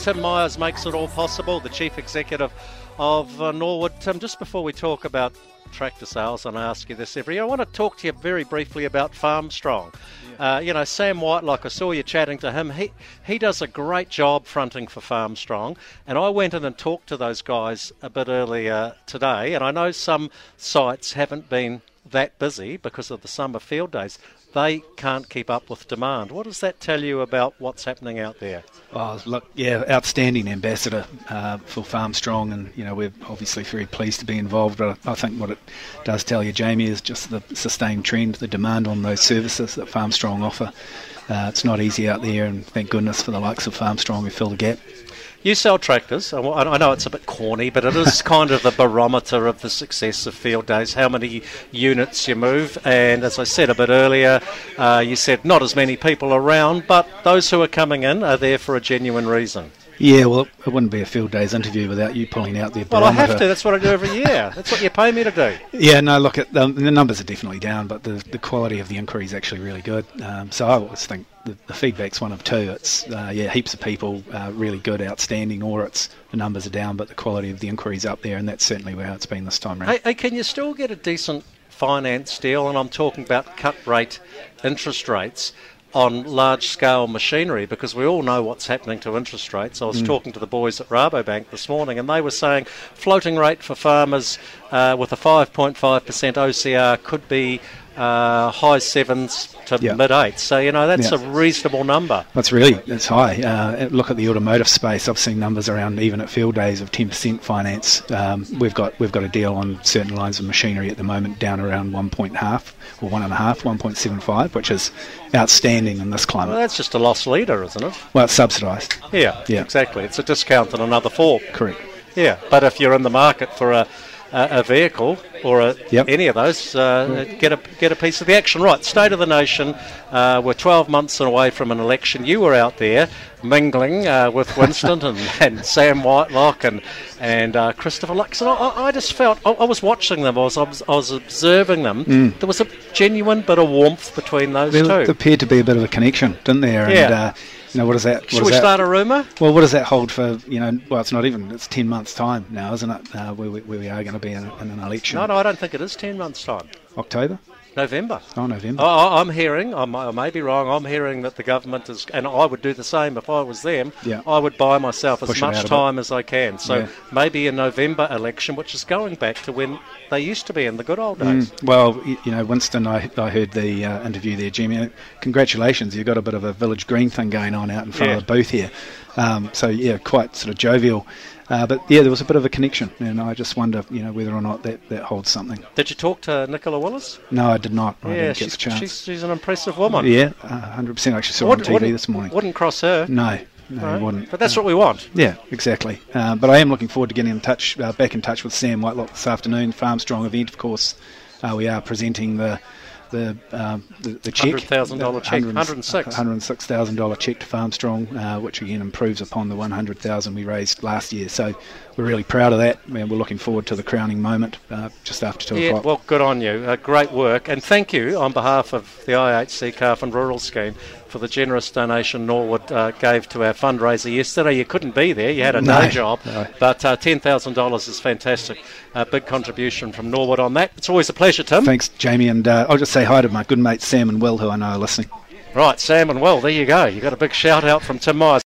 Tim Myers makes it all possible, the chief executive of uh, Norwood. Tim, just before we talk about tractor sales, and I ask you this every year, I want to talk to you very briefly about Farmstrong. Yeah. Uh, you know, Sam Whitelock I saw you chatting to him, he, he does a great job fronting for Farmstrong. And I went in and talked to those guys a bit earlier today, and I know some sites haven't been that busy because of the summer Fieldays they can't keep up with demand. What does that tell you about what's happening out there? Oh, look, yeah, outstanding ambassador uh, for Farmstrong, and you know we're obviously very pleased to be involved. But I think what it does tell you, Jamie, is just the sustained trend, the demand on those services that Farmstrong offer. Uh, it's not easy out there, and thank goodness for the likes of Farmstrong who fill the gap. You sell tractors. I know it's a bit corny, but it is kind of the barometer of the success of Fieldays. How many units you move, and as I said a bit earlier, uh, you said not as many people around, but those who are coming in are there for a genuine reason. Yeah, well, it wouldn't be a field day's interview without you pulling out the. Well, I have to. That's what I do every year. That's what you pay me to do. Yeah, no, look, at the, the numbers are definitely down, but the, the quality of the inquiry is actually really good. Um, so I always think the, the, feedback's one of two. It's uh, yeah, heaps of people, uh, really good, outstanding, or it's the numbers are down, but the quality of the inquiry's up there, and that's certainly how it's been this time around. Hey, hey, can you still get a decent finance deal? And I'm talking about cut rate interest rates on large scale machinery because we all know what's happening to interest rates. I was mm. talking to the boys at Rabobank this morning and they were saying floating rate for farmers uh, with a 5.5% OCR could be uh, high sevens to yeah. mid eights. So you know that's yeah. a reasonable number. That's really that's high. Uh, look at the automotive space. I've seen numbers around even at Fieldays of 10% finance. Um, we've got we've got a deal on certain lines of machinery at the moment down around one point half or one and a half, 1.75, which is outstanding in this climate. Well, that's just a loss leader, isn't it? Well, it's subsidised. Yeah, yeah, exactly. It's a discount in another four. Correct. Yeah, but if you're in the market for a a, vehicle or a, yep. any of those, uh, get a get a piece of the action. Right, state of the nation. Uh, we're 12 months away from an election. You were out there mingling uh, with Winston and, and Sam Whitelock and and uh, Christopher Luxon. I, I, just felt I, I, was watching them. I was I was observing them. Mm. There was a genuine bit of warmth between those there, two. There appeared to be a bit of a connection, didn't there? Yeah. And, uh, you know, what does that? What Should we that, start a rumour? Well, what does that hold for? You know, well, it's not even. It's ten months' time now, isn't it? Uh, where, we, where we are going to be in, in, an election. No, no, I don't think it is ten months' time. October. November. Oh, November. Oh, I'm hearing, I may be wrong, I'm hearing that the government is, and I would do the same if I was them, yeah. I would buy myself Push as much time as I can. So yeah. maybe a November election, which is going back to when they used to be in the good old days. Mm, well, you know, Winston, I, I heard the uh, interview there, Jimmy. Congratulations, you've got a bit of a Village Green thing going on out in front yeah. of the booth here. Um, so, yeah, quite sort of jovial. Uh, but yeah, there was a bit of a connection, and I just wonder, you know, whether or not that, that holds something. Did you talk to Nicola Willis? No, I did not. I yeah, she's, she's, she's, an impressive woman. Yeah, hundred uh, percent. Actually saw her on TV this morning. Wouldn't cross her. No. No, right. wouldn't. But that's what we want. Yeah, exactly. Uh, but I am looking forward to getting in touch, uh, back in touch with Sam Whitelock this afternoon. Farmstrong event, of course. Uh, we are presenting the the um, the, the check, hundred thousand dollar check, hundred six, hundred six thousand dollar check to Farmstrong, uh, which again improves upon the one hundred thousand we raised last year. So we're really proud of that, and we're looking forward to the crowning moment uh, just after two yeah, o'clock. Well, good on you, uh, great work, and thank you on behalf of the IHC Calf and Rural Scheme for the generous donation Norwood uh, gave to our fundraiser yesterday. You couldn't be there, you had a no, day job, no. but uh, $10,000 is fantastic. A big contribution from Norwood on that. It's always a pleasure, Tim. Thanks, Jamie, and uh, I'll just say hi to my good mate Sam and Will, who I know are listening. Right, Sam and Will, there you go. You got a big shout out from Tim Myers.